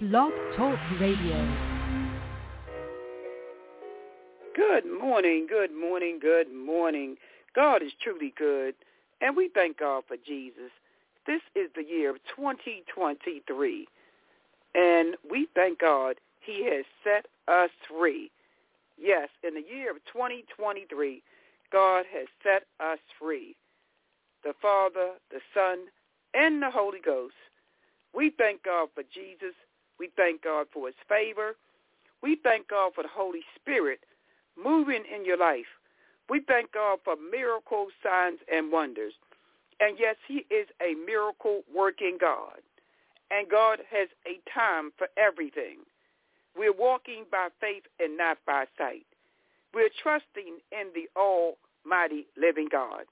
Blog Talk Radio. Good morning, good morning, good morning. God is truly good, and we thank God for Jesus. This is the year of 2023, and we thank God he has set us free. Yes, in the year of 2023, God has set us free. The Father, the Son, and the Holy Ghost. We thank God for Jesus we thank God for his favor. We thank God for the Holy Spirit moving in your life. We thank God for miracles, signs, and wonders. And yes, he is a miracle working God. And God has a time for everything. We're walking by faith and not by sight. We're trusting in the almighty living God.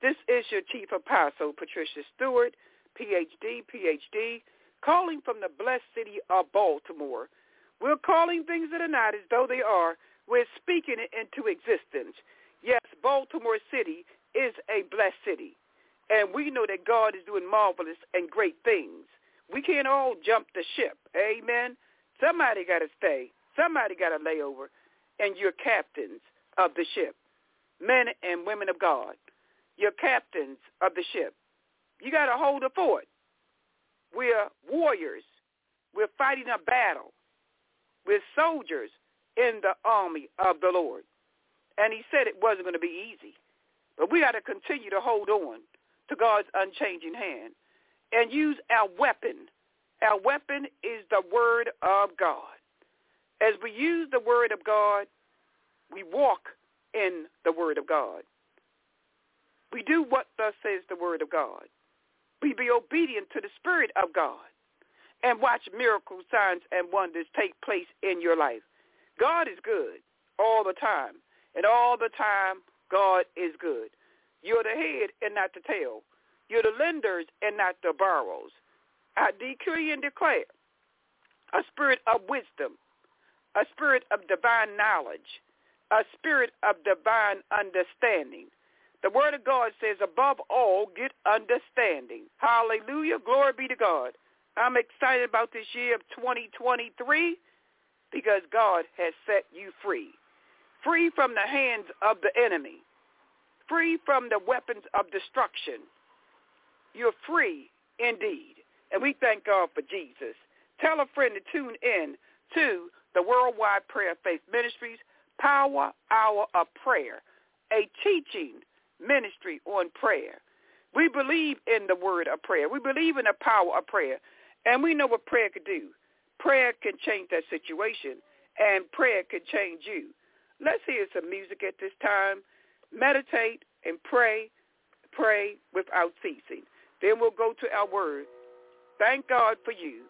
This is your chief apostle, Patricia Stewart, PhD, PhD, calling from the blessed city of Baltimore. We're calling things that are not as though they are. We're speaking it into existence. Yes, Baltimore City is a blessed city. And we know that God is doing marvelous and great things. We can't all jump the ship. Amen. Somebody got to stay. Somebody got to lay over. And you're captains of the ship. Men and women of God. You're captains of the ship. You got to hold the fort. We're warriors. We're fighting a battle. We're soldiers in the army of the Lord. And he said it wasn't going to be easy. But we got to continue to hold on to God's unchanging hand and use our weapon. Our weapon is the word of God. As we use the word of God, we walk in the word of God. We do what thus says the word of God we be obedient to the Spirit of God and watch miracles, signs, and wonders take place in your life. God is good all the time. And all the time, God is good. You're the head and not the tail. You're the lenders and not the borrowers. I decree and declare a spirit of wisdom, a spirit of divine knowledge, a spirit of divine understanding, the word of God says, above all, get understanding. Hallelujah. Glory be to God. I'm excited about this year of 2023 because God has set you free. Free from the hands of the enemy. Free from the weapons of destruction. You're free indeed. And we thank God for Jesus. Tell a friend to tune in to the Worldwide Prayer Faith Ministries Power Hour of Prayer, a teaching ministry on prayer. We believe in the word of prayer. We believe in the power of prayer. And we know what prayer could do. Prayer can change that situation, and prayer can change you. Let's hear some music at this time. Meditate and pray, pray without ceasing. Then we'll go to our word. Thank God for you.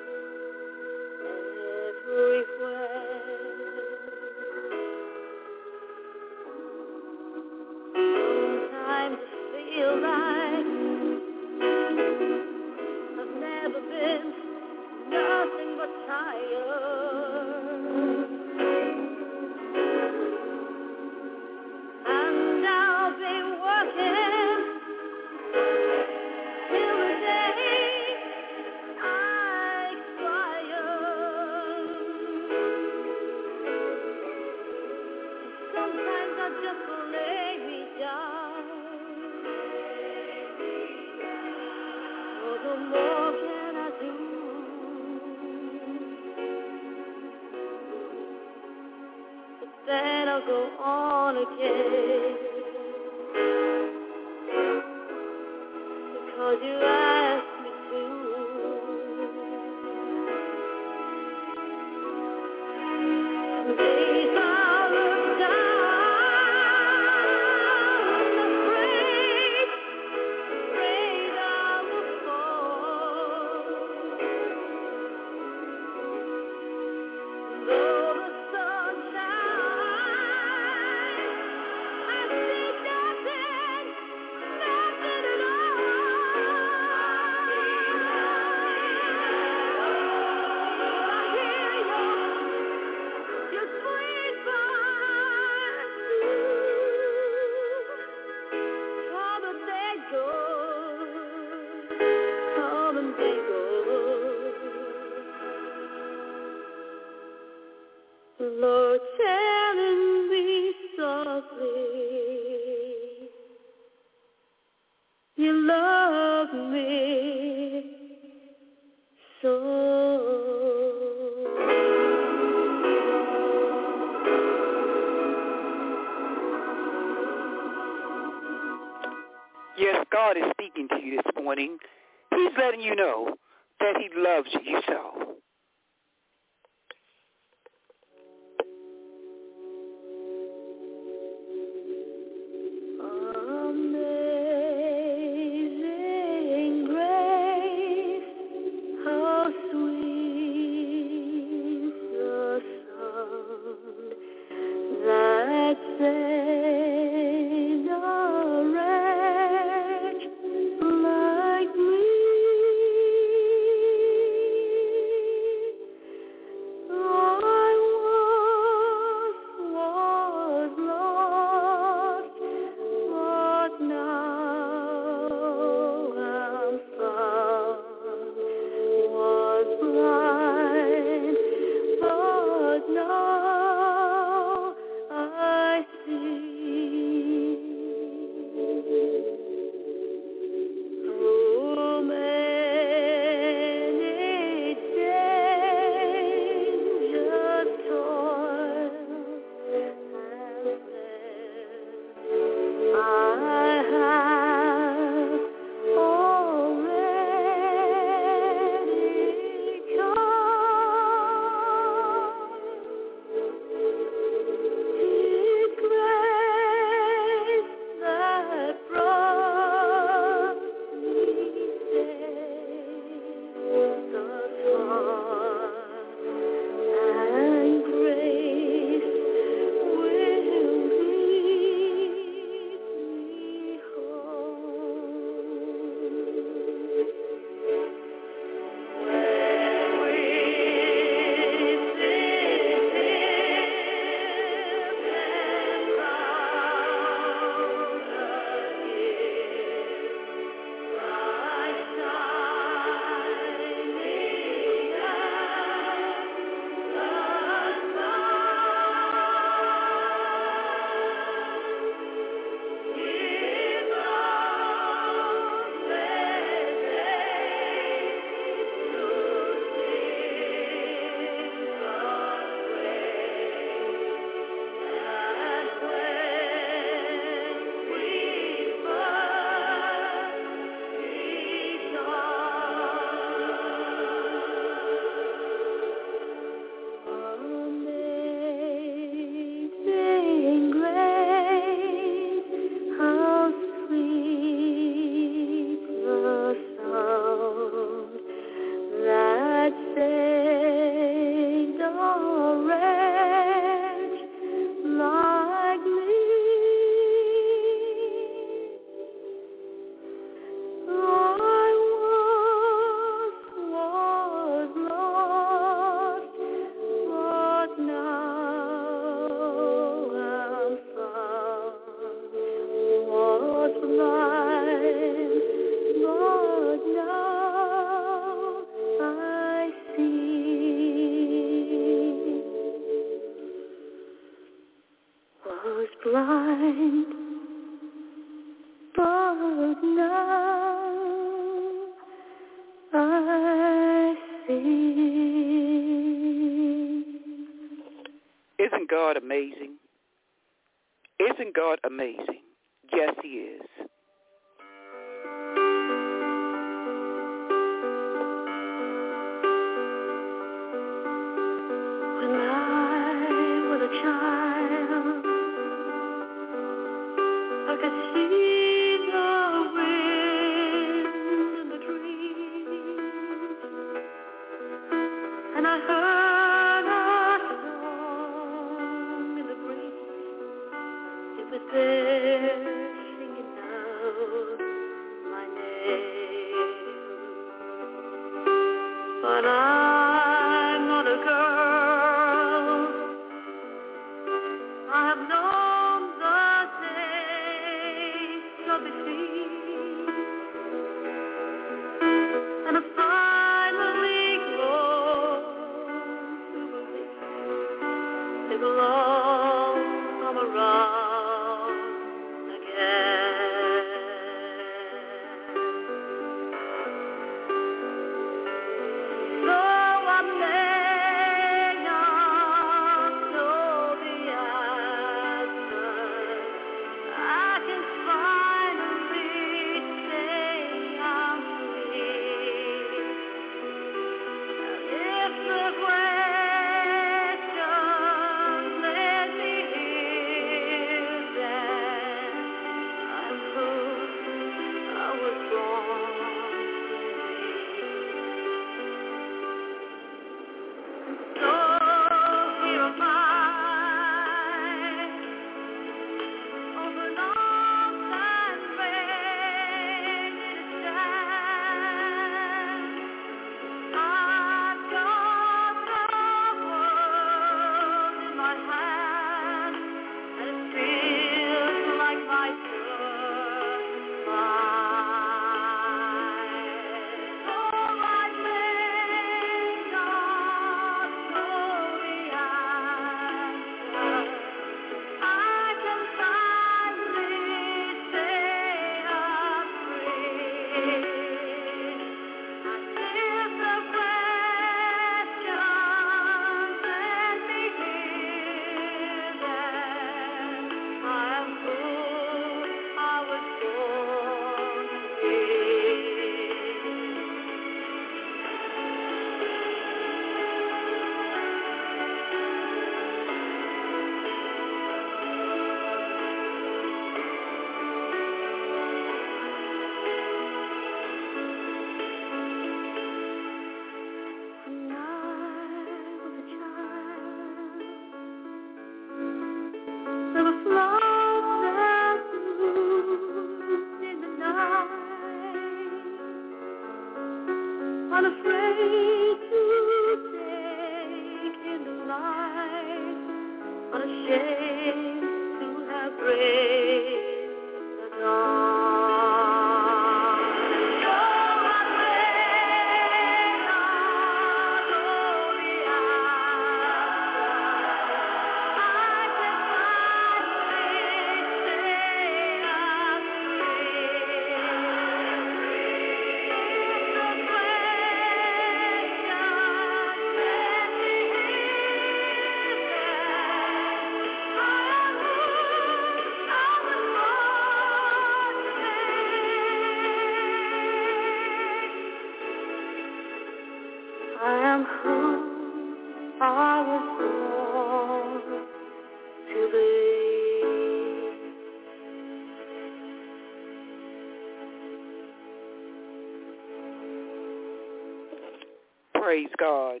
God,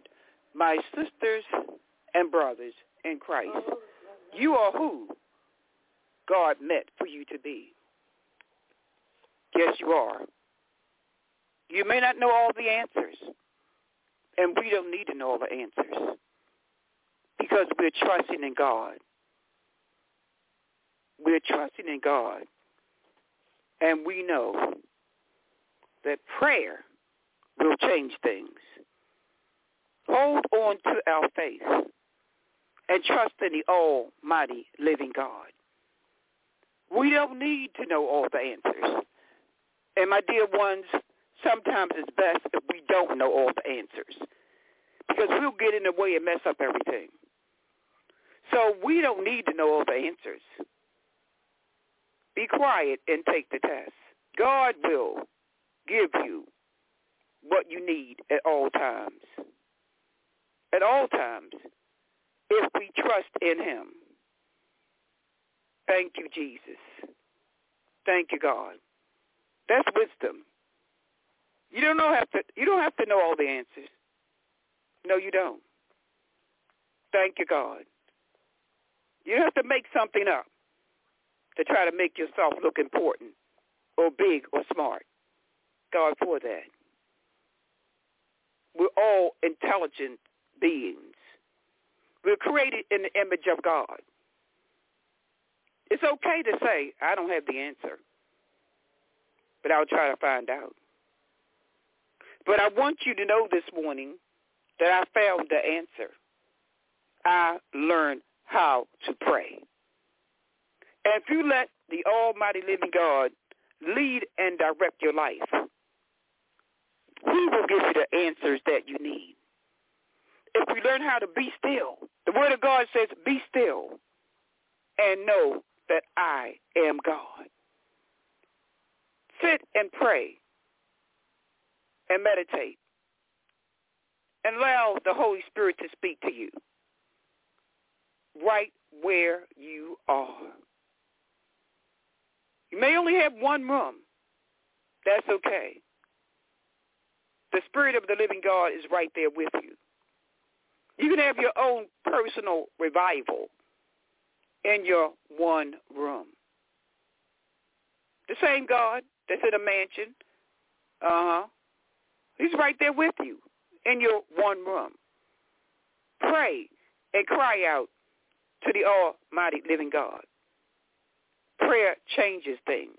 my sisters and brothers in Christ. You are who God meant for you to be. Yes, you are. You may not know all the answers, and we don't need to know all the answers because we're trusting in God. We're trusting in God, and we know that prayer will change things onto our faith and trust in the almighty living God. We don't need to know all the answers. And my dear ones, sometimes it's best if we don't know all the answers because we'll get in the way and mess up everything. So we don't need to know all the answers. Be quiet and take the test. God will give you what you need at all times. At all times, if we trust in him. Thank you, Jesus. Thank you, God. That's wisdom. You don't know have to you don't have to know all the answers. No, you don't. Thank you, God. You don't have to make something up to try to make yourself look important or big or smart. God for that. We're all intelligent beings. We're created in the image of God. It's okay to say, I don't have the answer, but I'll try to find out. But I want you to know this morning that I found the answer. I learned how to pray. And if you let the almighty living God lead and direct your life, he will give you the answers that you need. If we learn how to be still, the word of God says, be still and know that I am God. Sit and pray and meditate and allow the Holy Spirit to speak to you right where you are. You may only have one room. That's okay. The Spirit of the living God is right there with you. You can have your own personal revival in your one room. The same God that's in a mansion, uh-huh, he's right there with you in your one room. Pray and cry out to the almighty living God. Prayer changes things.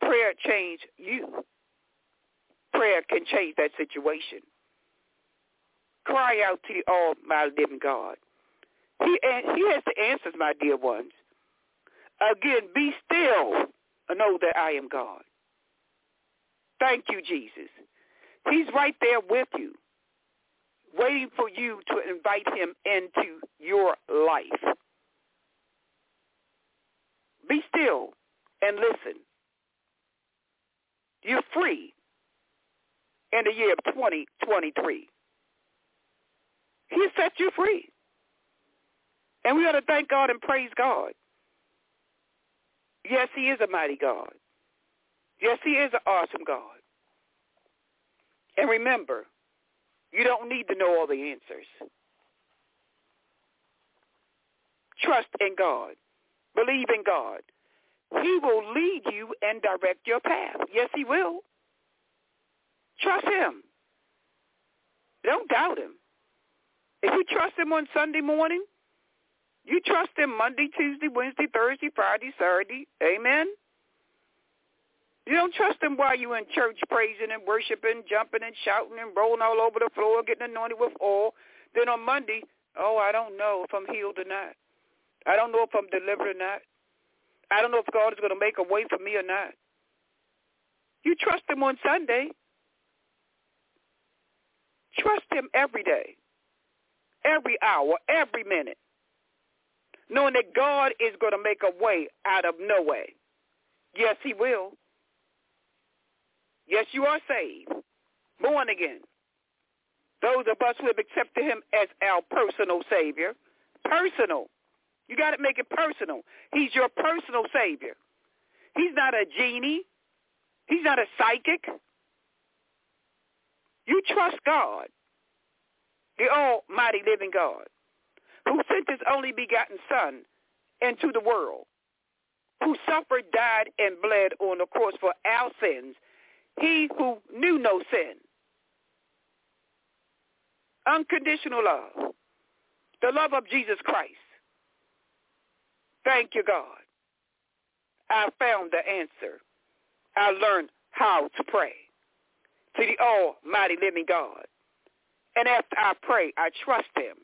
Prayer change you. Prayer can change that situation. Cry out to the oh, almighty living God. He, he has the answers, my dear ones. Again, be still and know that I am God. Thank you, Jesus. He's right there with you, waiting for you to invite him into your life. Be still and listen. You're free in the year of 2023. He set you free. And we ought to thank God and praise God. Yes, he is a mighty God. Yes, he is an awesome God. And remember, you don't need to know all the answers. Trust in God. Believe in God. He will lead you and direct your path. Yes, he will. Trust him. Don't doubt him. If you trust him on Sunday morning, you trust him Monday, Tuesday, Wednesday, Thursday, Friday, Saturday. Amen. You don't trust him while you're in church praising and worshiping, jumping and shouting and rolling all over the floor, getting anointed with oil. Then on Monday, oh, I don't know if I'm healed or not. I don't know if I'm delivered or not. I don't know if God is going to make a way for me or not. You trust him on Sunday. Trust him every day, every hour, every minute, knowing that God is going to make a way out of no way. Yes, he will. Yes, you are saved, born again. Those of us who have accepted him as our personal Savior, personal. You got to make it personal. He's your personal Savior. He's not a genie. He's not a psychic. You trust God, the almighty living God, who sent his only begotten Son into the world, who suffered, died, and bled on the cross for our sins, he who knew no sin. Unconditional love. The love of Jesus Christ. Thank you, God. I found the answer. I learned how to pray to the almighty living God. And after I pray, I trust him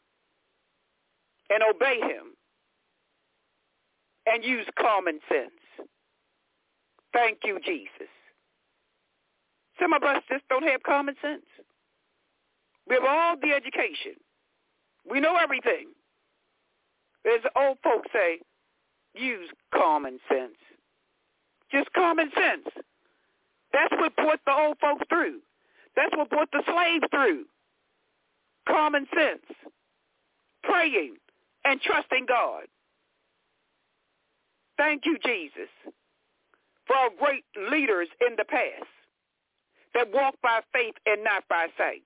and obey him and use common sense. Thank you, Jesus. Some of us just don't have common sense. We have all the education. We know everything. As old folks say, use common sense. Just common sense. That's what put the old folks through. That's what put the slaves through. Common sense. Praying and trusting God. Thank you, Jesus, for our great leaders in the past that walked by faith and not by sight.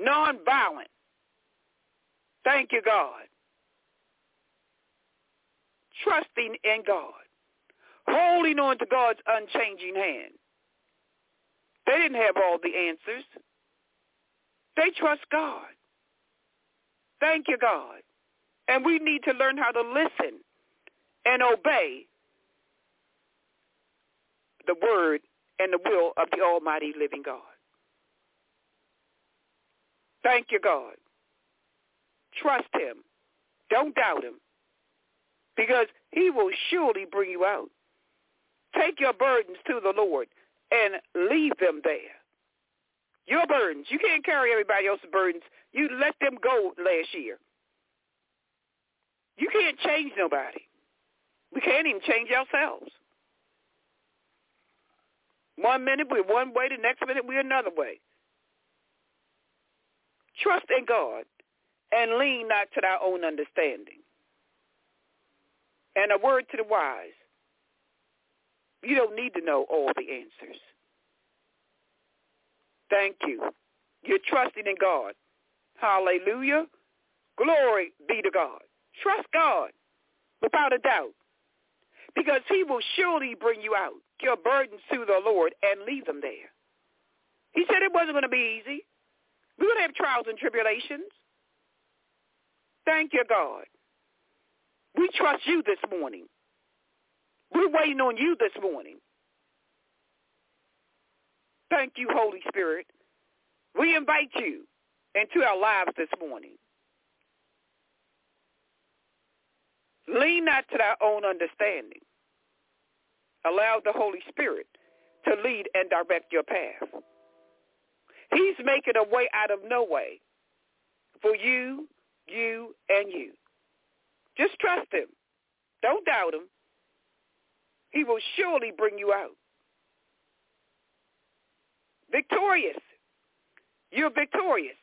Nonviolent. Thank you, God. Trusting in God. Holding on to God's unchanging hand. They didn't have all the answers. They trust God. Thank you, God. And we need to learn how to listen and obey the word and the will of the almighty living God. Thank you, God. Trust him. Don't doubt him. Because he will surely bring you out. Take your burdens to the Lord and leave them there. Your burdens. You can't carry everybody else's burdens. You let them go last year. You can't change nobody. We can't even change ourselves. One minute we're one way, the next minute we're another way. Trust in God and lean not to thy own understanding. And a word to the wise. You don't need to know all the answers. Thank you. You're trusting in God. Hallelujah. Glory be to God. Trust God without a doubt because he will surely bring you out, your burdens to the Lord, and leave them there. He said it wasn't going to be easy. We're going to have trials and tribulations. Thank you, God. We trust you this morning. We're waiting on you this morning. Thank you, Holy Spirit. We invite you into our lives this morning. Lean not to thy own understanding. Allow the Holy Spirit to lead and direct your path. He's making a way out of no way for you, you, and you. Just trust him. Don't doubt him. He will surely bring you out. Victorious. You're victorious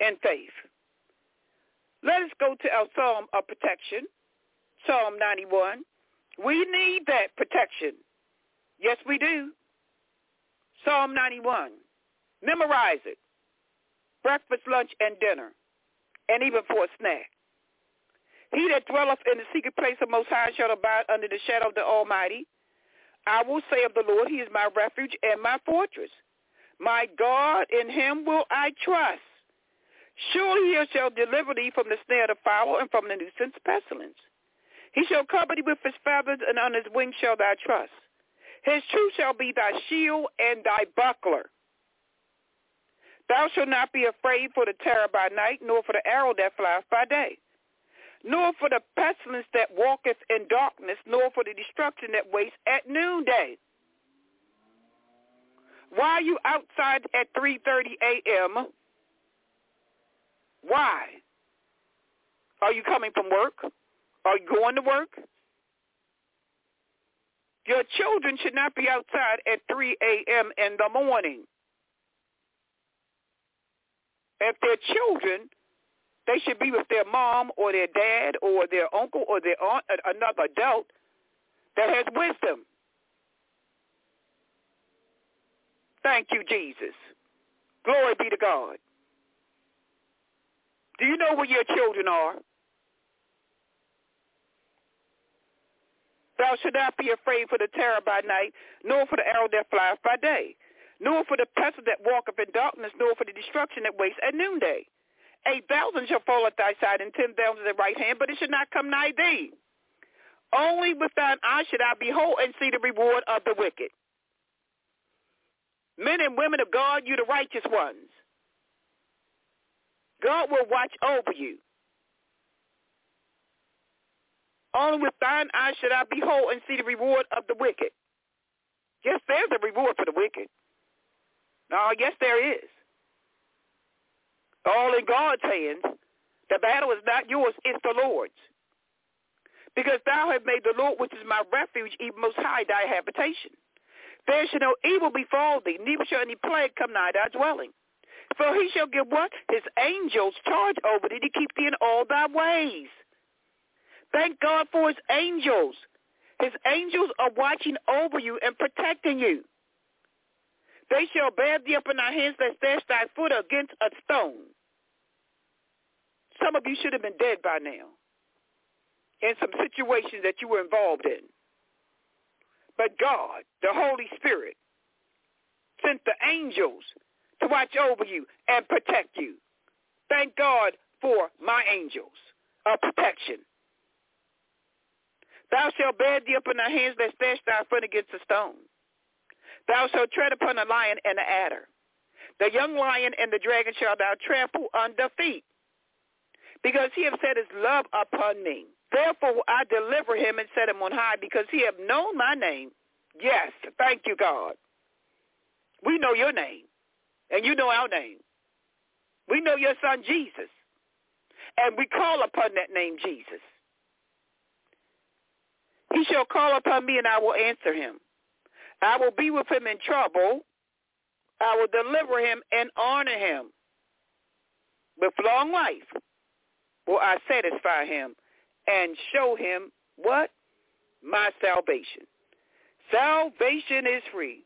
in faith. Let us go to our Psalm of protection, Psalm 91. We need that protection. Yes, we do. Psalm 91. Memorize it. Breakfast, lunch, and dinner, and even for a snack. He that dwelleth in the secret place of Most High shall abide under the shadow of the Almighty. I will say of the Lord, he is my refuge and my fortress. My God, in him will I trust. Surely he shall deliver thee from the snare of the fowl and from the nuisance pestilence. He shall cover thee with his feathers, and on his wings shall thou trust. His truth shall be thy shield and thy buckler. Thou shalt not be afraid for the terror by night, nor for the arrow that flieth by day, nor for the pestilence that walketh in darkness, nor for the destruction that wastes at noonday. Why are you outside at 3.30 a.m.? Why? Are you coming from work? Are you going to work? Your children should not be outside at 3 a.m. in the morning. If they're children, they should be with their mom or their dad or their uncle or their aunt, another adult that has wisdom. Thank you, Jesus. Glory be to God. Do you know where your children are? Thou shalt not be afraid for the terror by night, nor for the arrow that flieth by day, nor for the pestilence that walketh in darkness, nor for the destruction that wastes at noonday. A thousand shall fall at thy side, and ten thousand at thy right hand, but it shall not come nigh thee. Only with thine eyes should I behold and see the reward of the wicked. Men and women of God, you the righteous ones. God will watch over you. Only with thine eyes should I behold and see the reward of the wicked. Yes, there's a reward for the wicked. No, yes, there is. All in God's hands. The battle is not yours, it's the Lord's. Because thou hast made the Lord, which is my refuge, even most high, thy habitation. There shall no evil befall thee, neither shall any plague come nigh thy dwelling. For he shall give what? His angels charge over thee to keep thee in all thy ways. Thank God for his angels. His angels are watching over you and protecting you. They shall bear thee up in thy hands that dash thy foot against a stone. Some of you should have been dead by now in some situations that you were involved in. But God, the Holy Spirit, sent the angels to watch over you and protect you. Thank God for my angels of protection. Thou shalt bear thee up in thy hands that dash thy foot against a stone. Thou shalt tread upon the lion and the adder. The young lion and the dragon shall thou trample under feet. Because he hath set his love upon me. Therefore I deliver him and set him on high because he hath known my name. Yes, thank you, God. We know your name, and you know our name. We know your son, Jesus, and we call upon that name, Jesus. He shall call upon me, and I will answer him. I will be with him in trouble. I will deliver him and honor him. With long life will I satisfy him and show him what? My salvation. Salvation is free.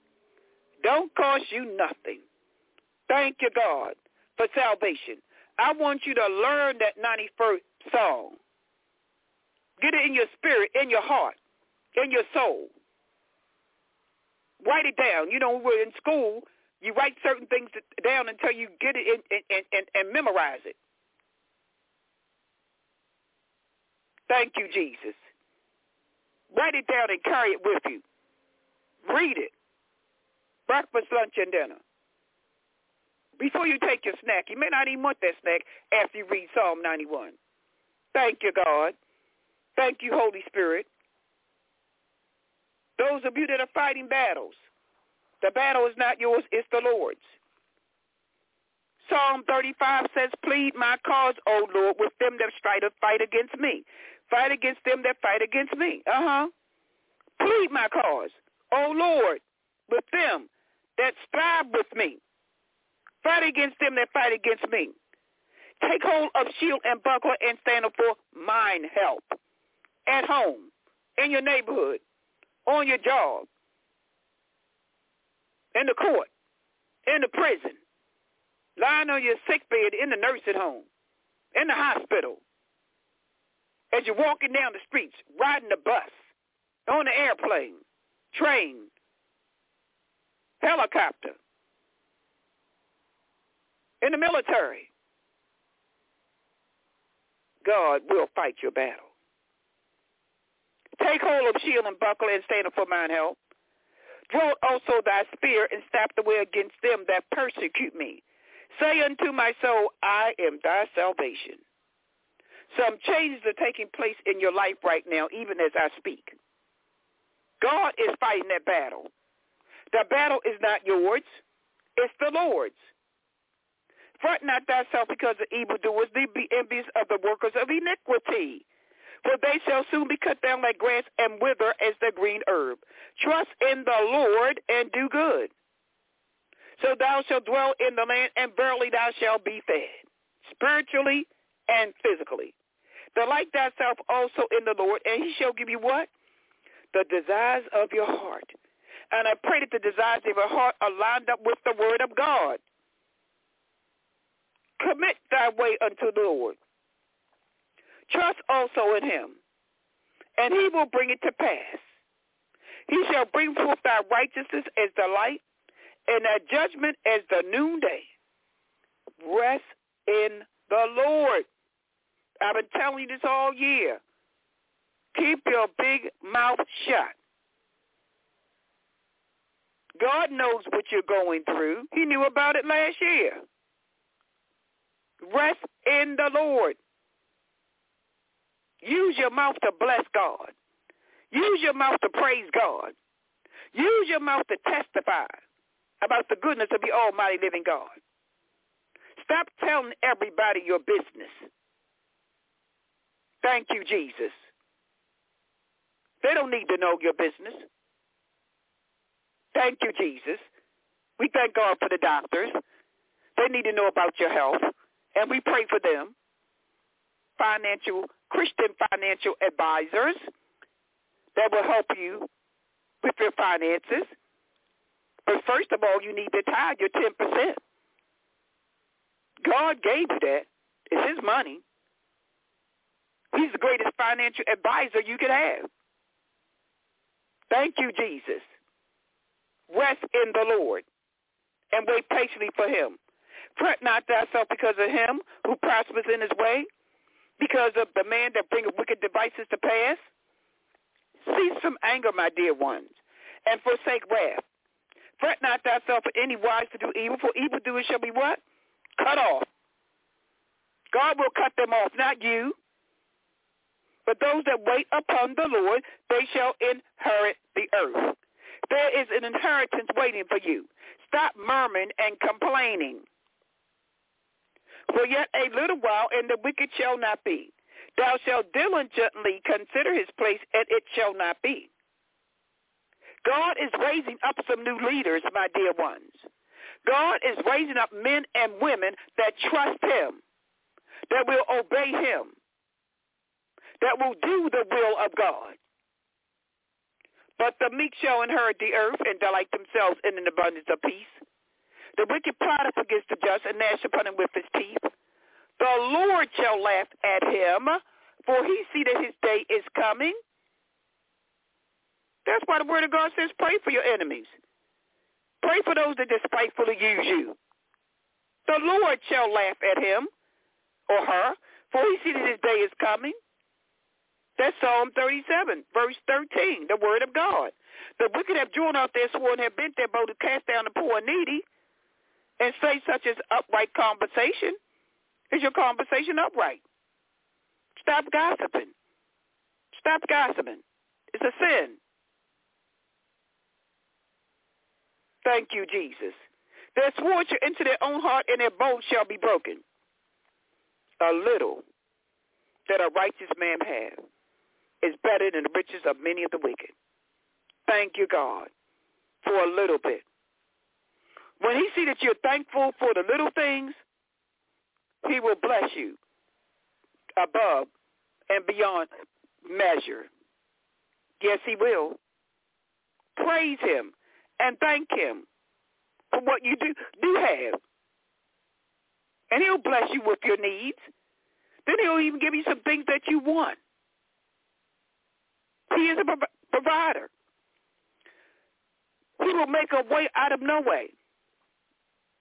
Don't cost you nothing. Thank you, God, for salvation. I want you to learn that 91st song. Get it in your spirit, in your heart, in your soul. Write it down. You know, when we're in school, you write certain things down until you get it and, and, and, and memorize it. Thank you, Jesus. Write it down and carry it with you. Read it. Breakfast, lunch, and dinner. Before you take your snack, you may not even want that snack after you read Psalm 91. Thank you, God. Thank you, Holy Spirit. Those of you that are fighting battles, the battle is not yours, it's the Lord's. Psalm 35 says, Plead my cause, O Lord, with them that strive to fight against me. Fight against them that fight against me. Uh-huh. Plead my cause, O Lord, with them that strive with me. Fight against them that fight against me. Take hold of shield and buckler and stand up for mine help. At home, in your neighborhood, on your job, in the court, in the prison, lying on your sick bed in the nursing home, in the hospital, as you're walking down the streets, riding the bus, on the airplane, train, helicopter, in the military. God will fight your battle. Take hold of shield and buckler and stand up for mine help. Draw also thy spear and stab the way against them that persecute me. Say unto my soul, I am thy salvation. Some changes are taking place in your life right now, even as I speak. God is fighting that battle. The battle is not yours. It's the Lord's. Fret not thyself because of evildoers, be envious of the workers of iniquity. For they shall soon be cut down like grass and wither as the green herb. Trust in the Lord and do good. So thou shalt dwell in the land, and verily thou shalt be fed, spiritually and physically. Delight thyself also in the Lord, and he shall give you what? The desires of your heart. And I pray that the desires of your heart are lined up with the word of God. Commit thy way unto the Lord. Trust also in him, and he will bring it to pass. He shall bring forth thy righteousness as the light, and thy judgment as the noonday. Rest in the Lord. I've been telling you this all year. Keep your big mouth shut. God knows what you're going through. He knew about it last year. Rest in the Lord. Use your mouth to bless God. Use your mouth to praise God. Use your mouth to testify about the goodness of the almighty living God. Stop telling everybody your business. Thank you, Jesus. They don't need to know your business. Thank you, Jesus. We thank God for the doctors. They need to know about your health, and we pray for them. Financial, Christian financial advisors that will help you with your finances. But first of all, you need to tithe your 10%. God gave you that. It's his money. He's the greatest financial advisor you could have. Thank you, Jesus. Rest in the Lord and wait patiently for him. Fret not thyself because of him who prospers in his way, because of the man that bringeth wicked devices to pass. Cease from anger, my dear ones, and forsake wrath. Fret not thyself for any wise to do evil, for evildoers shall be what? Cut off. God will cut them off, not you. But those that wait upon the Lord, they shall inherit the earth. There is an inheritance waiting for you. Stop murmuring and complaining. For yet a little while, and the wicked shall not be. Thou shalt diligently consider his place, and it shall not be. God is raising up some new leaders, my dear ones. God is raising up men and women that trust him, that will obey him, that will do the will of God. But the meek shall inherit the earth and delight themselves in an abundance of peace. The wicked plotteth against the just and gnash upon him with his teeth. The Lord shall laugh at him, for he see that his day is coming. That's why the word of God says pray for your enemies. Pray for those that despitefully use you. The Lord shall laugh at him or her, for he see that his day is coming. That's Psalm 37, verse 13, the word of God. The wicked have drawn out their sword and have bent their bow to cast down the poor and needy and say such as upright conversation. Is your conversation upright? Stop gossiping. Stop gossiping. It's a sin. Thank you, Jesus. Their sword shall enter their own heart, and their bow shall be broken. A little that a righteous man have is better than the riches of many of the wicked. Thank you, God, for a little bit. When he see that you're thankful for the little things, he will bless you above and beyond measure. Yes, he will. Praise him and thank him for what you do do have. And he'll bless you with your needs. Then he'll even give you some things that you want. He is a prov- provider. He will make a way out of no way.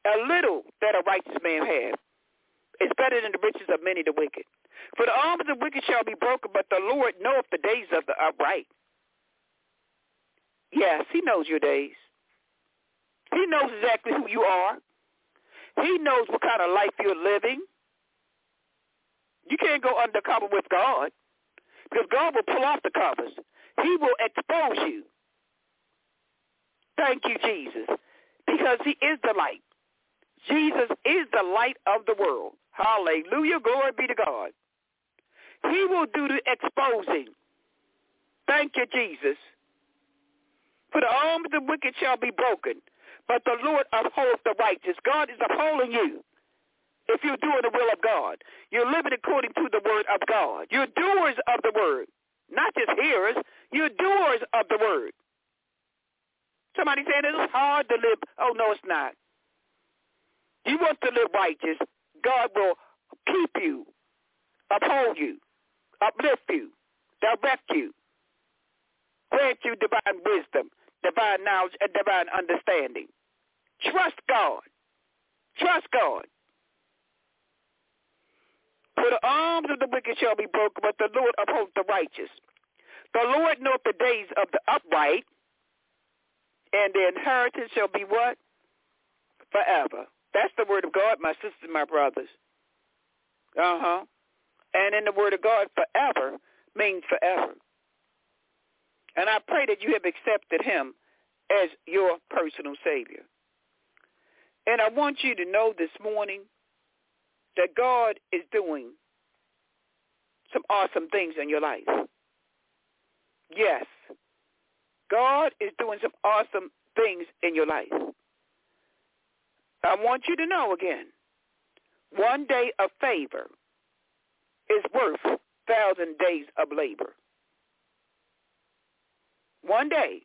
A little that a righteous man has is better than the riches of many the wicked. For the arm of the wicked shall be broken, but the Lord knoweth the days of the upright. Yes, he knows your days. He knows exactly who you are. He knows what kind of life you're living. You can't go undercover with God because God will pull off the covers. He will expose you. Thank you, Jesus, because he is the light. Jesus is the light of the world. Hallelujah. Glory be to God. He will do the exposing. Thank you, Jesus. For the arms of the wicked shall be broken, but the Lord upholds the righteous. God is upholding you if you're doing the will of God. You're living according to the word of God. You're doers of the word, not just hearers. You're doers of the word. Somebody saying it's hard to live. Oh, no, it's not. You want to live righteous, God will keep you, uphold you, uplift you, direct you, grant you divine wisdom, divine knowledge, and divine understanding. Trust God. Trust God. For the arms of the wicked shall be broken, but the Lord upholds the righteous. The Lord knoweth the days of the upright, and the inheritance shall be what? Forever. That's the word of God, my sisters and my brothers. Uh-huh. And in the word of God, forever means forever. And I pray that you have accepted him as your personal Savior. And I want you to know this morning that God is doing some awesome things in your life. Yes, God is doing some awesome things in your life. I want you to know again, one day of favor is worth thousand days of labor. One day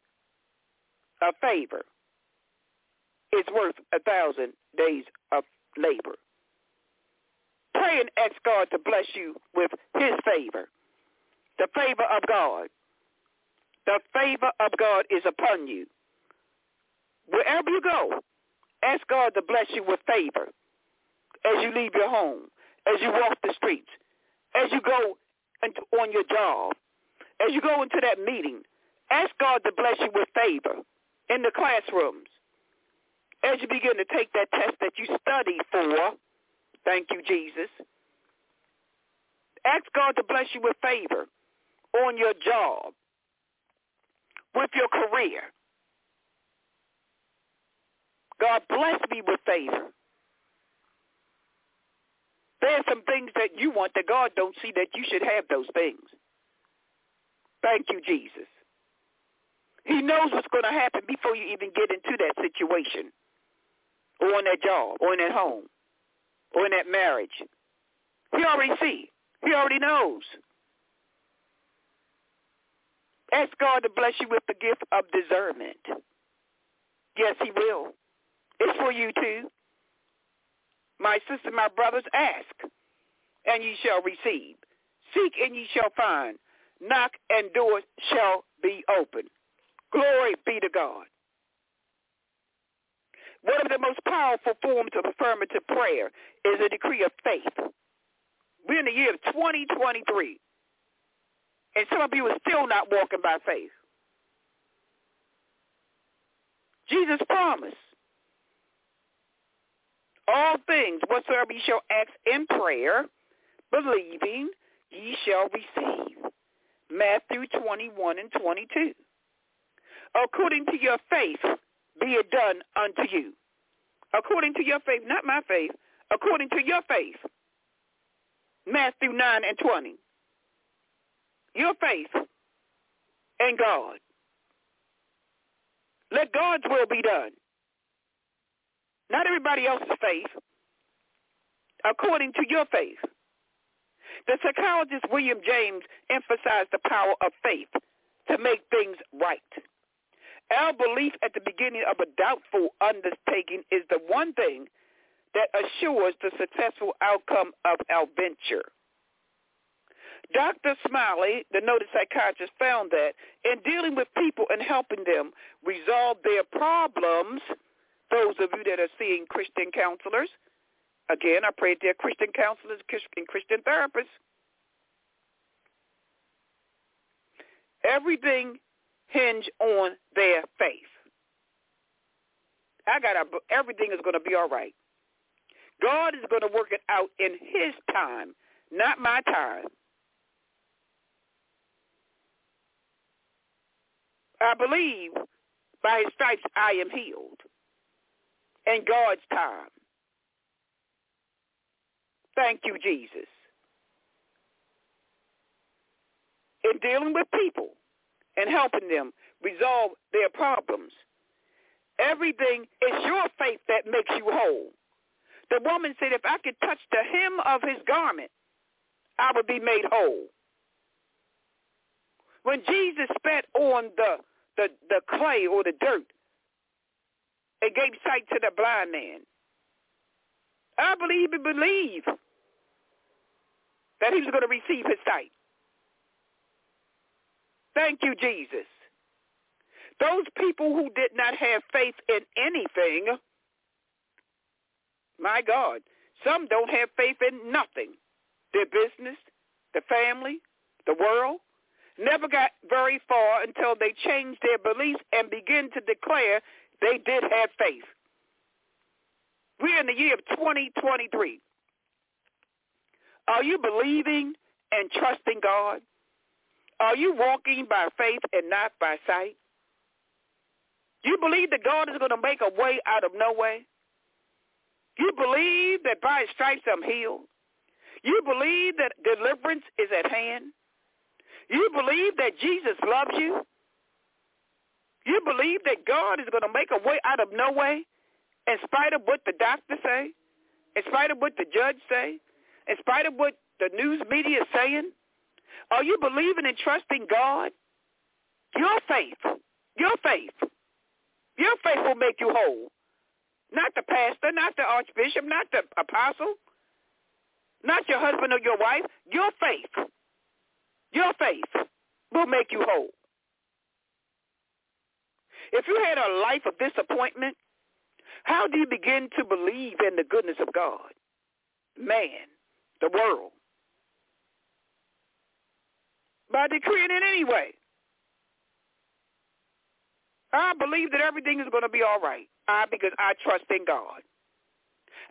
of favor is worth a thousand days of labor. Pray and ask God to bless you with his favor, the favor of God. The favor of God is upon you. Wherever you go, ask God to bless you with favor as you leave your home, as you walk the streets, as you go into, on your job, as you go into that meeting. Ask God to bless you with favor in the classrooms. As you begin to take that test that you study for, thank you, Jesus. Ask God to bless you with favor on your job, with your career. God bless me with favor. There's some things that you want that God don't see that you should have those things. Thank you, Jesus. He knows what's going to happen before you even get into that situation or on that job or in that home or in that marriage. He already see. He already knows. Ask God to bless you with the gift of discernment. Yes, he will. It's for you too. My sister, my brothers, ask, and ye shall receive. Seek, and ye shall find. Knock, and doors shall be open. Glory be to God. One of the most powerful forms of affirmative prayer is a decree of faith. We're in the year of 2023, and some of you are still not walking by faith. Jesus promised, all things whatsoever ye shall ask in prayer, believing, ye shall receive. Matthew 21 and 22. According to your faith, be it done unto you. According to your faith, not my faith, according to your faith. Matthew 9 and 20. Your faith in God. Let God's will be done. Not everybody else's faith. According to your faith. The psychologist William James emphasized the power of faith to make things right. Our belief at the beginning of a doubtful undertaking is the one thing that assures the successful outcome of our venture. Dr. Smiley, the noted psychiatrist, found that in dealing with people and helping them resolve their problems, those of you that are seeing Christian counselors, again, I pray they're Christian counselors and Christian therapists, everything hinge on their faith. I got everything is going to be all right. God is going to work it out in his time, not my time. I believe by his stripes I am healed in God's time. Thank you, Jesus. In dealing with people and helping them resolve their problems, everything is your faith that makes you whole. The woman said, if I could touch the hem of his garment, I would be made whole. When Jesus spat on the, the, the clay or the dirt and gave sight to the blind man, I believe and believe that he was going to receive his sight. Thank you, Jesus. Those people who did not have faith in anything my God. Some don't have faith in nothing. Their business, the family, the world. Never got very far until they changed their beliefs and began to declare they did have faith. We're in the year of 2023. Are you believing and trusting God? Are you walking by faith and not by sight? You believe that God is going to make a way out of no way? You believe that by his stripes I'm healed? You believe that deliverance is at hand? You believe that Jesus loves you? You believe that God is going to make a way out of no way in spite of what the doctors say, in spite of what the judge say, in spite of what the news media is saying? Are you believing and trusting God? Your faith, your faith, your faith will make you whole. Not the pastor, not the archbishop, not the apostle, not your husband or your wife. Your faith, your faith will make you whole. If you had a life of disappointment, how do you begin to believe in the goodness of God? Man, the world. By decreeing it anyway. I believe that everything is going to be all right. I because I trust in God.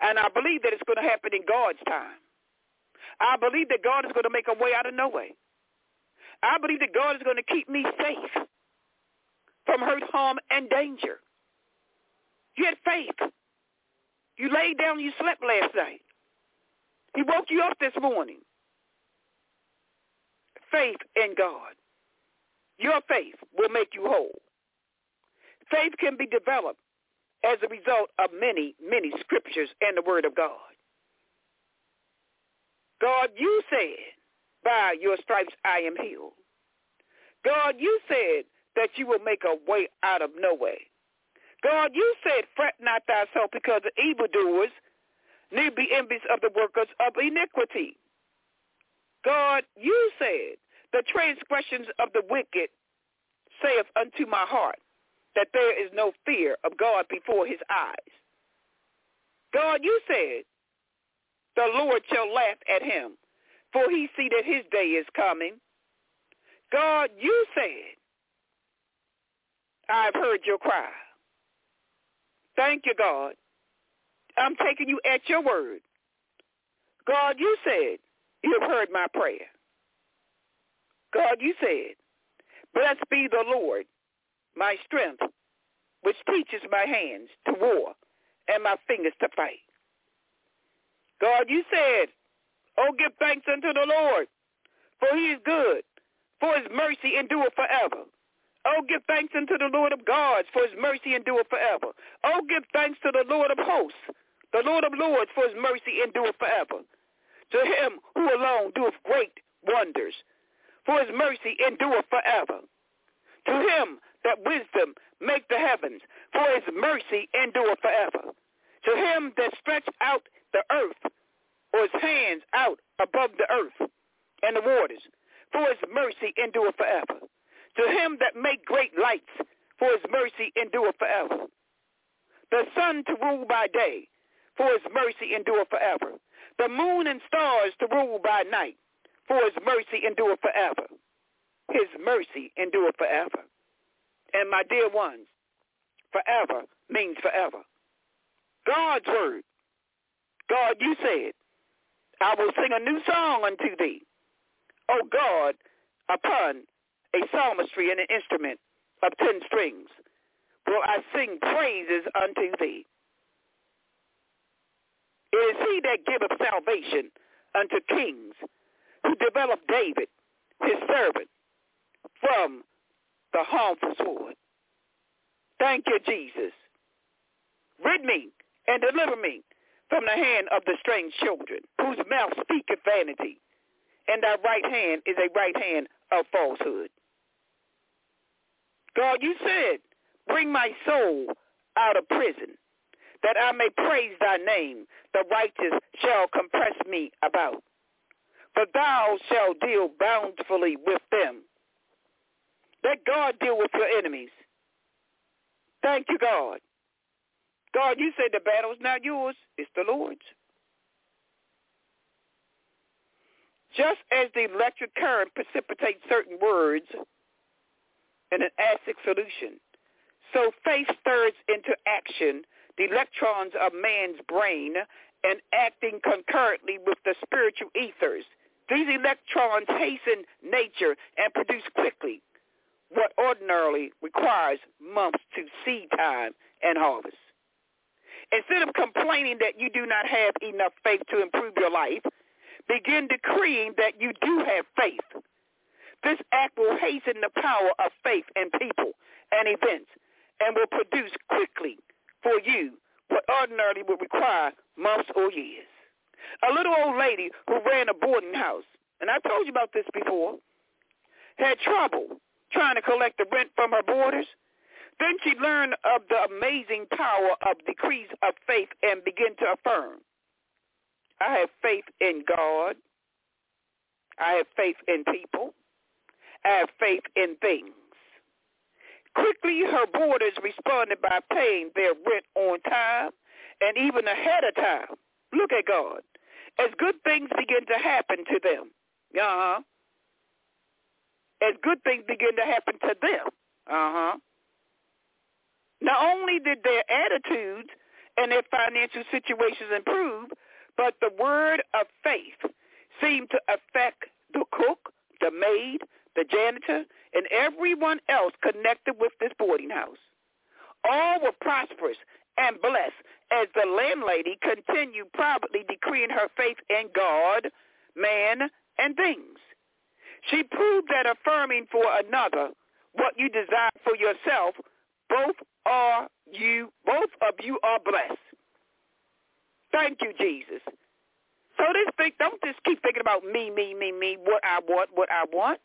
And I believe that it's going to happen in God's time. I believe that God is going to make a way out of no way. I believe that God is going to keep me safe from hurt, harm, and danger. You had faith. You laid down, you slept last night. He woke you up this morning. Faith in God. Your faith will make you whole. Faith can be developed as a result of many, many scriptures and the word of God. God, you said, by your stripes I am healed. God, you said that you will make a way out of no way. God, you said, fret not thyself because the evildoers, need be envious of the workers of iniquity. God, you said, the transgressions of the wicked saith unto my heart that there is no fear of God before his eyes. God, you said, the Lord shall laugh at him, for he see that his day is coming. God, you said, I've heard your cry. Thank you, God. I'm taking you at your word. God, you said, you have heard my prayer. God, you said, blessed be the Lord, my strength, which teaches my hands to war and my fingers to fight. God, you said, oh, give thanks unto the Lord, for he is good, for his mercy endureth forever. Oh, give thanks unto the Lord of gods, for his mercy endureth forever. Oh, give thanks to the Lord of hosts, the Lord of lords, for his mercy endureth forever. To him who alone doeth great wonders, for his mercy endureth forever. To him that wisdom make the heavens, for his mercy endureth forever. To him that stretch out the earth, or his hands out above the earth and the waters, for his mercy endureth forever. To him that make great lights, for his mercy endureth forever. The sun to rule by day, for his mercy endureth forever. The moon and stars to rule by night, for his mercy endureth forever. His mercy endureth forever. And my dear ones, forever means forever. God's word. God, you said, I will sing a new song unto thee. O God, upon a psalmistry and an instrument of ten strings, will I sing praises unto thee. It is he that giveth salvation unto kings, who developed David, his servant, from the harmful sword. Thank you, Jesus. Rid me and deliver me from the hand of the strange children, whose mouth speaketh vanity, and thy right hand is a right hand of falsehood. God, you said, bring my soul out of prison, that I may praise thy name. The righteous shall compress me about. For thou shalt deal bountifully with them. Let God deal with your enemies. Thank you, God. God, you said the battle's not yours, it's the Lord's. Just as the electric current precipitates certain words in an acid solution, so faith stirs into action the electrons of man's brain and acting concurrently with the spiritual ethers These electrons hasten nature and produce quickly what ordinarily requires months to seed time and harvest. Instead of complaining that you do not have enough faith to improve your life, begin decreeing that you do have faith. This act will hasten the power of faith in people and events and will produce quickly for you what ordinarily would require months or years. A little old lady who ran a boarding house, and I told you about this before, had trouble trying to collect the rent from her boarders. Then she learned of the amazing power of decrees of faith and began to affirm, I have faith in God. I have faith in people. Have faith in things. Quickly, her boarders responded by paying their rent on time and even ahead of time. Look at God. As good things begin to happen to them. Uh-huh. As good things begin to happen to them. Uh-huh. Not only did their attitudes and their financial situations improve, but the word of faith seemed to affect the cook, the maid, the janitor, and everyone else connected with this boarding house. All were prosperous and blessed as the landlady continued privately decreeing her faith in God, man, and things. She proved that affirming for another what you desire for yourself, both are you both of you are blessed. Thank you, Jesus. So this thing, don't just keep thinking about me, me, me, me, what I want, what I want.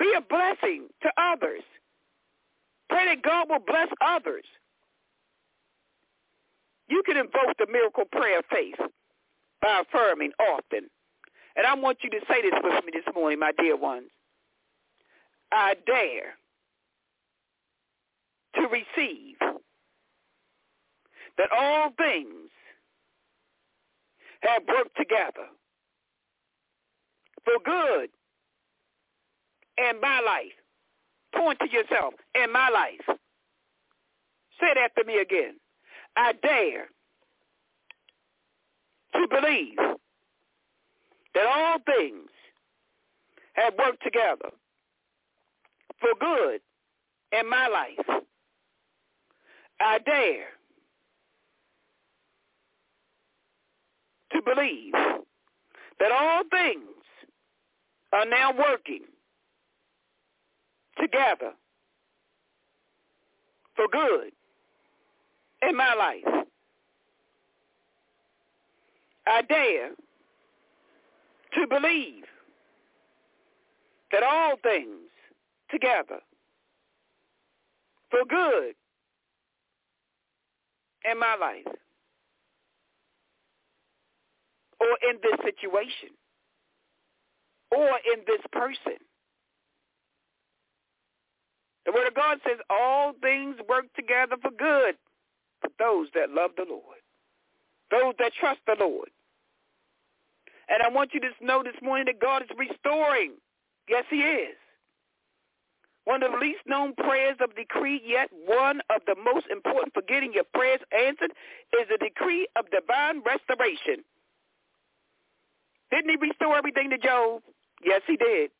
Be a blessing to others. Pray that God will bless others. You can invoke the miracle prayer of faith by affirming often. And I want you to say this with me this morning, my dear ones. I dare to receive that all things have worked together for good in my life. Point to yourself, in my life. Say it after me again. I dare to believe that all things have worked together for good in my life. I dare to believe that all things are now working together for good in my life. I dare to believe that all things together for good in my life or in this situation or in this person. The Word of God says all things work together for good for those that love the Lord, those that trust the Lord. And I want you to know this morning that God is restoring. Yes, he is. One of the least known prayers of decree, yet one of the most important for getting your prayers answered, is the decree of divine restoration. Didn't he restore everything to Job? Yes, he did.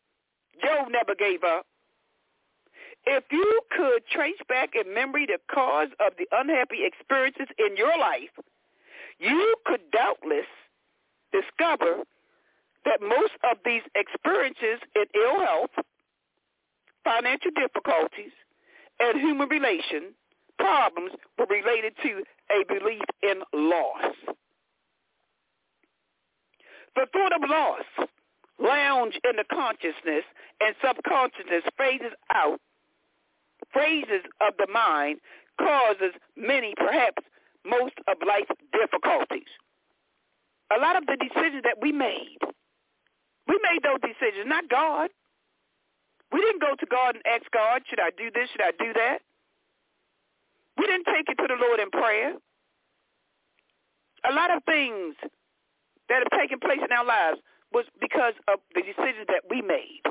Job never gave up. If you could trace back in memory the cause of the unhappy experiences in your life, you could doubtless discover that most of these experiences in ill health, financial difficulties, and human relation problems were related to a belief in loss. The thought of loss lounge in the consciousness and subconsciousness phases out phrases of the mind causes many, perhaps most of life's difficulties. A lot of the decisions that we made, we made those decisions, not God. We didn't go to God and ask God, should I do this, should I do that? We didn't take it to the Lord in prayer. A lot of things that have taken place in our lives was because of the decisions that we made.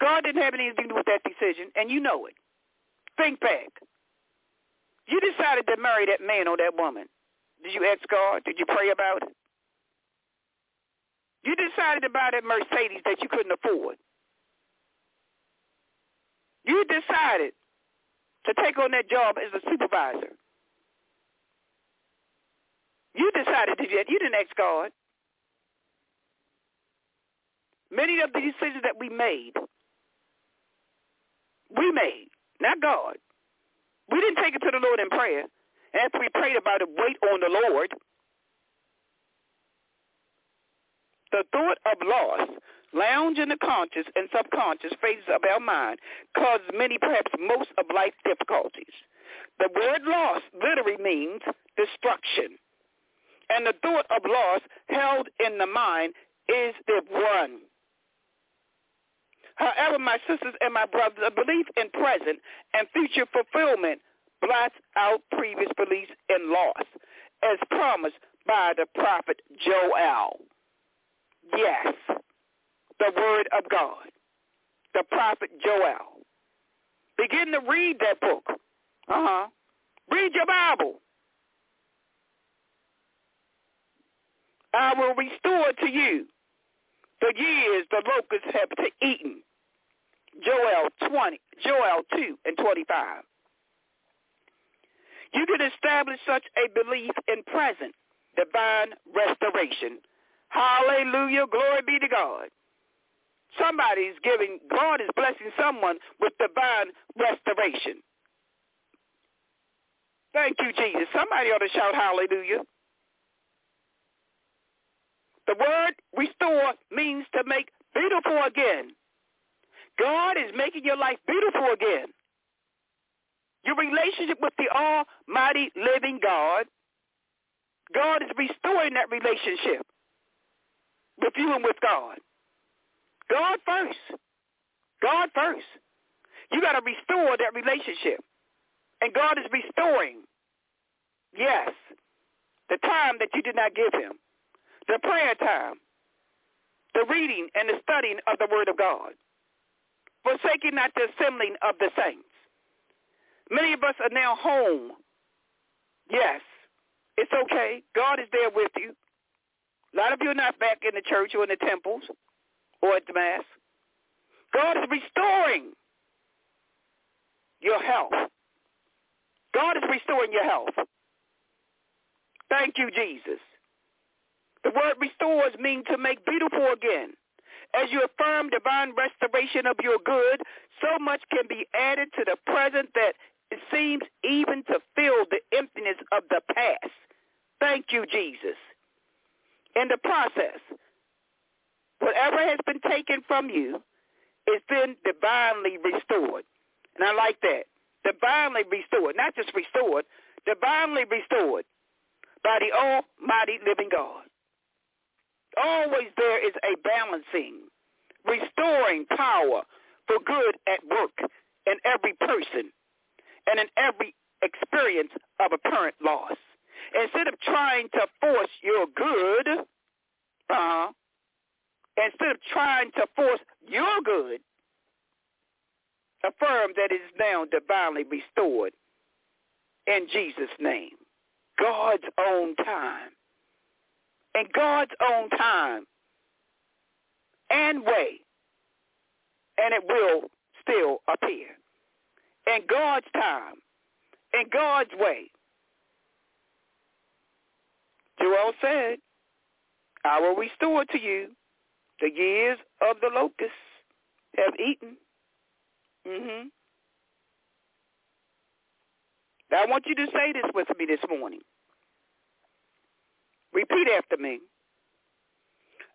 God didn't have anything to do with that decision, and you know it. Think back. You decided to marry that man or that woman. Did you ask God? Did you pray about it? You decided to buy that Mercedes that you couldn't afford. You decided to take on that job as a supervisor. You decided to do that. You didn't ask God. Many of the decisions that we made, we made, not God. We didn't take it to the Lord in prayer. After we prayed about it, wait on the Lord. The thought of loss, lounge in the conscious and subconscious phases of our mind, causes many, perhaps most of life difficulties. The word loss literally means destruction. And the thought of loss held in the mind is the one. However, my sisters and my brothers, a belief in present and future fulfillment blots out previous beliefs in loss, as promised by the prophet Joel. Yes, the word of God, the prophet Joel. Begin to read that book. Uh-huh. Read your Bible. I will restore to you the years the locusts have eaten. Joel 20, Joel 2 and 25. You can establish such a belief in present divine restoration. Hallelujah. Glory be to God. Somebody's giving, God is blessing someone with divine restoration. Thank you, Jesus. Somebody ought to shout hallelujah. The word restore means to make beautiful again. God is making your life beautiful again. Your relationship with the almighty living God, God is restoring that relationship with you and with God. God first. God first. You got to restore that relationship. And God is restoring, yes, the time that you did not give him the prayer time, the reading and the studying of the Word of God, forsaking not the assembling of the saints. Many of us are now home. Yes, it's okay. God is there with you. A lot of you are not back in the church or in the temples or at the Mass. God is restoring your health. God is restoring your health. Thank you, Jesus. The word restores means to make beautiful again. As you affirm divine restoration of your good, so much can be added to the present that it seems even to fill the emptiness of the past. Thank you, Jesus. In the process, whatever has been taken from you is then divinely restored. And I like that. Divinely restored. Not just restored, divinely restored by the almighty living God. Always there is a balancing, restoring power for good at work in every person and in every experience of apparent loss. Instead of trying to force your good, uh, instead of trying to force your good, affirm that it is now divinely restored in Jesus' name. God's own time in God's own time and way, and it will still appear. In God's time, in God's way. Joel said, I will restore to you the years of the locusts have eaten. Mm-hmm. Now I want you to say this with me this morning. Repeat after me.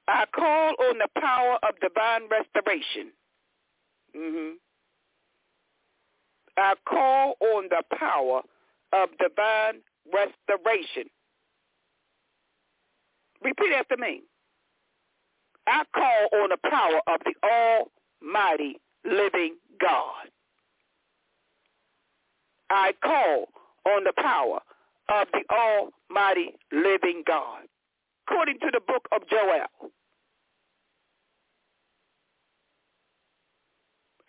I call on the power of divine restoration. Mm-hmm. I call on the power of divine restoration. Repeat after me. I call on the power of the almighty living God. I call on the power of the almighty living God. According to the book of Joel.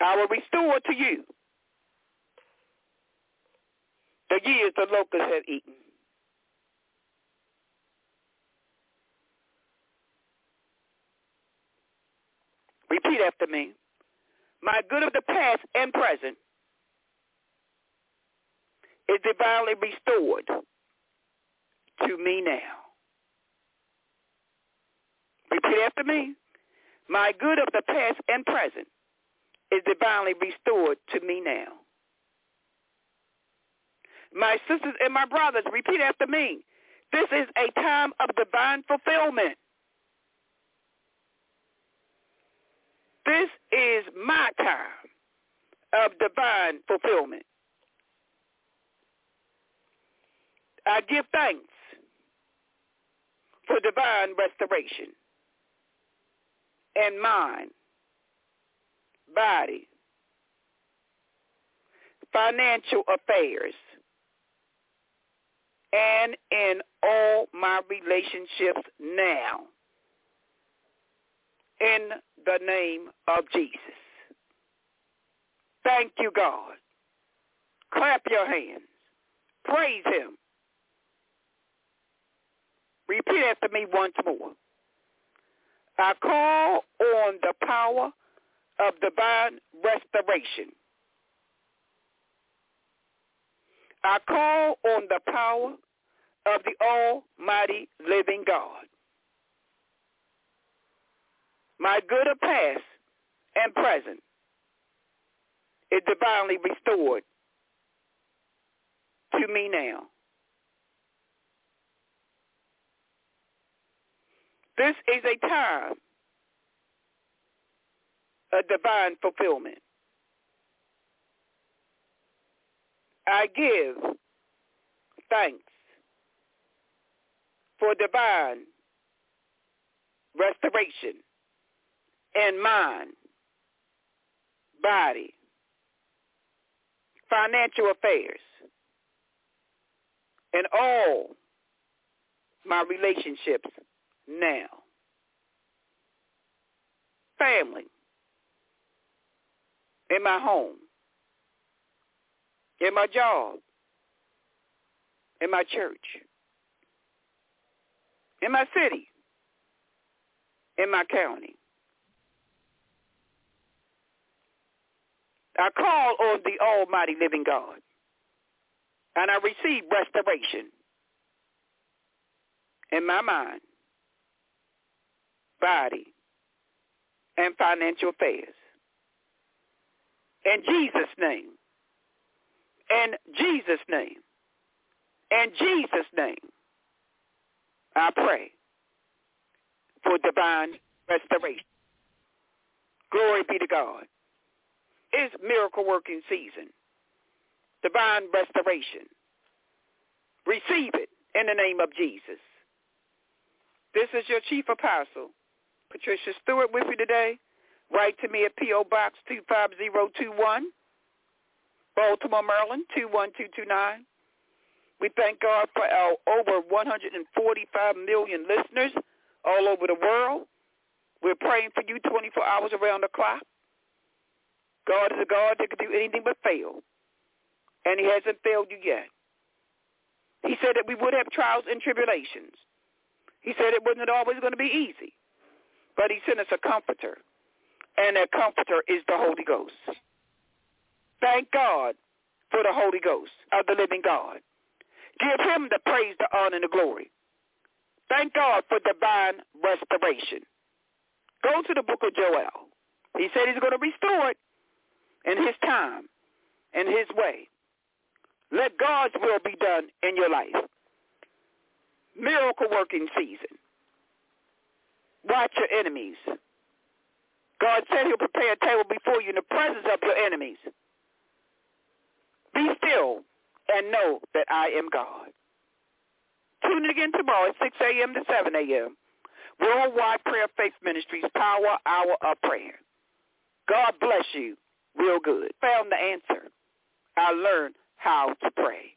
I will restore to you the years the locusts have eaten. Repeat after me. My good of the past and present is divinely restored to me now. Repeat after me. My good of the past and present is divinely restored to me now. My sisters and my brothers, repeat after me. This is a time of divine fulfillment. This is my time of divine fulfillment. I give thanks for divine restoration in mind, body, financial affairs, and in all my relationships now. In the name of Jesus. Thank you, God. Clap your hands. Praise him. Repeat after me once more. I call on the power of divine restoration. I call on the power of the almighty living God. My good of past and present is divinely restored to me now. This is a time of divine fulfillment. I give thanks for divine restoration in mind, body, financial affairs, and all my relationships now. Family, in my home, in my job, in my church, in my city, in my county. I call on the almighty living God, and I receive restoration in my mind, body, and financial affairs. In Jesus' name. In Jesus' name. In Jesus' name. I pray for divine restoration. Glory be to God. It's miracle working season. Divine restoration. Receive it in the name of Jesus. This is your chief apostle, Patricia Stewart, with you today. Write to me at P.O. Box 25021, Baltimore, Maryland 21229. We thank God for our over 145 million listeners all over the world. We're praying for you 24 hours around the clock. God is a God that can do anything but fail. And he hasn't failed you yet. He said that we would have trials and tribulations. He said it wasn't always going to be easy. But he sent us a comforter. And that comforter is the Holy Ghost. Thank God for the Holy Ghost of the living God. Give him the praise, the honor, and the glory. Thank God for divine restoration. Go to the book of Joel. He said he's going to restore it in his time, in his way. Let God's will be done in your life. Miracle working season. Watch your enemies. God said he'll prepare a table before you in the presence of your enemies. Be still and know that I am God. Tune in again tomorrow at 6 a.m. to 7 a.m. Worldwide Prayer Faith Ministries Power Hour of Prayer. God bless you real good. Found the answer. I learned how to pray.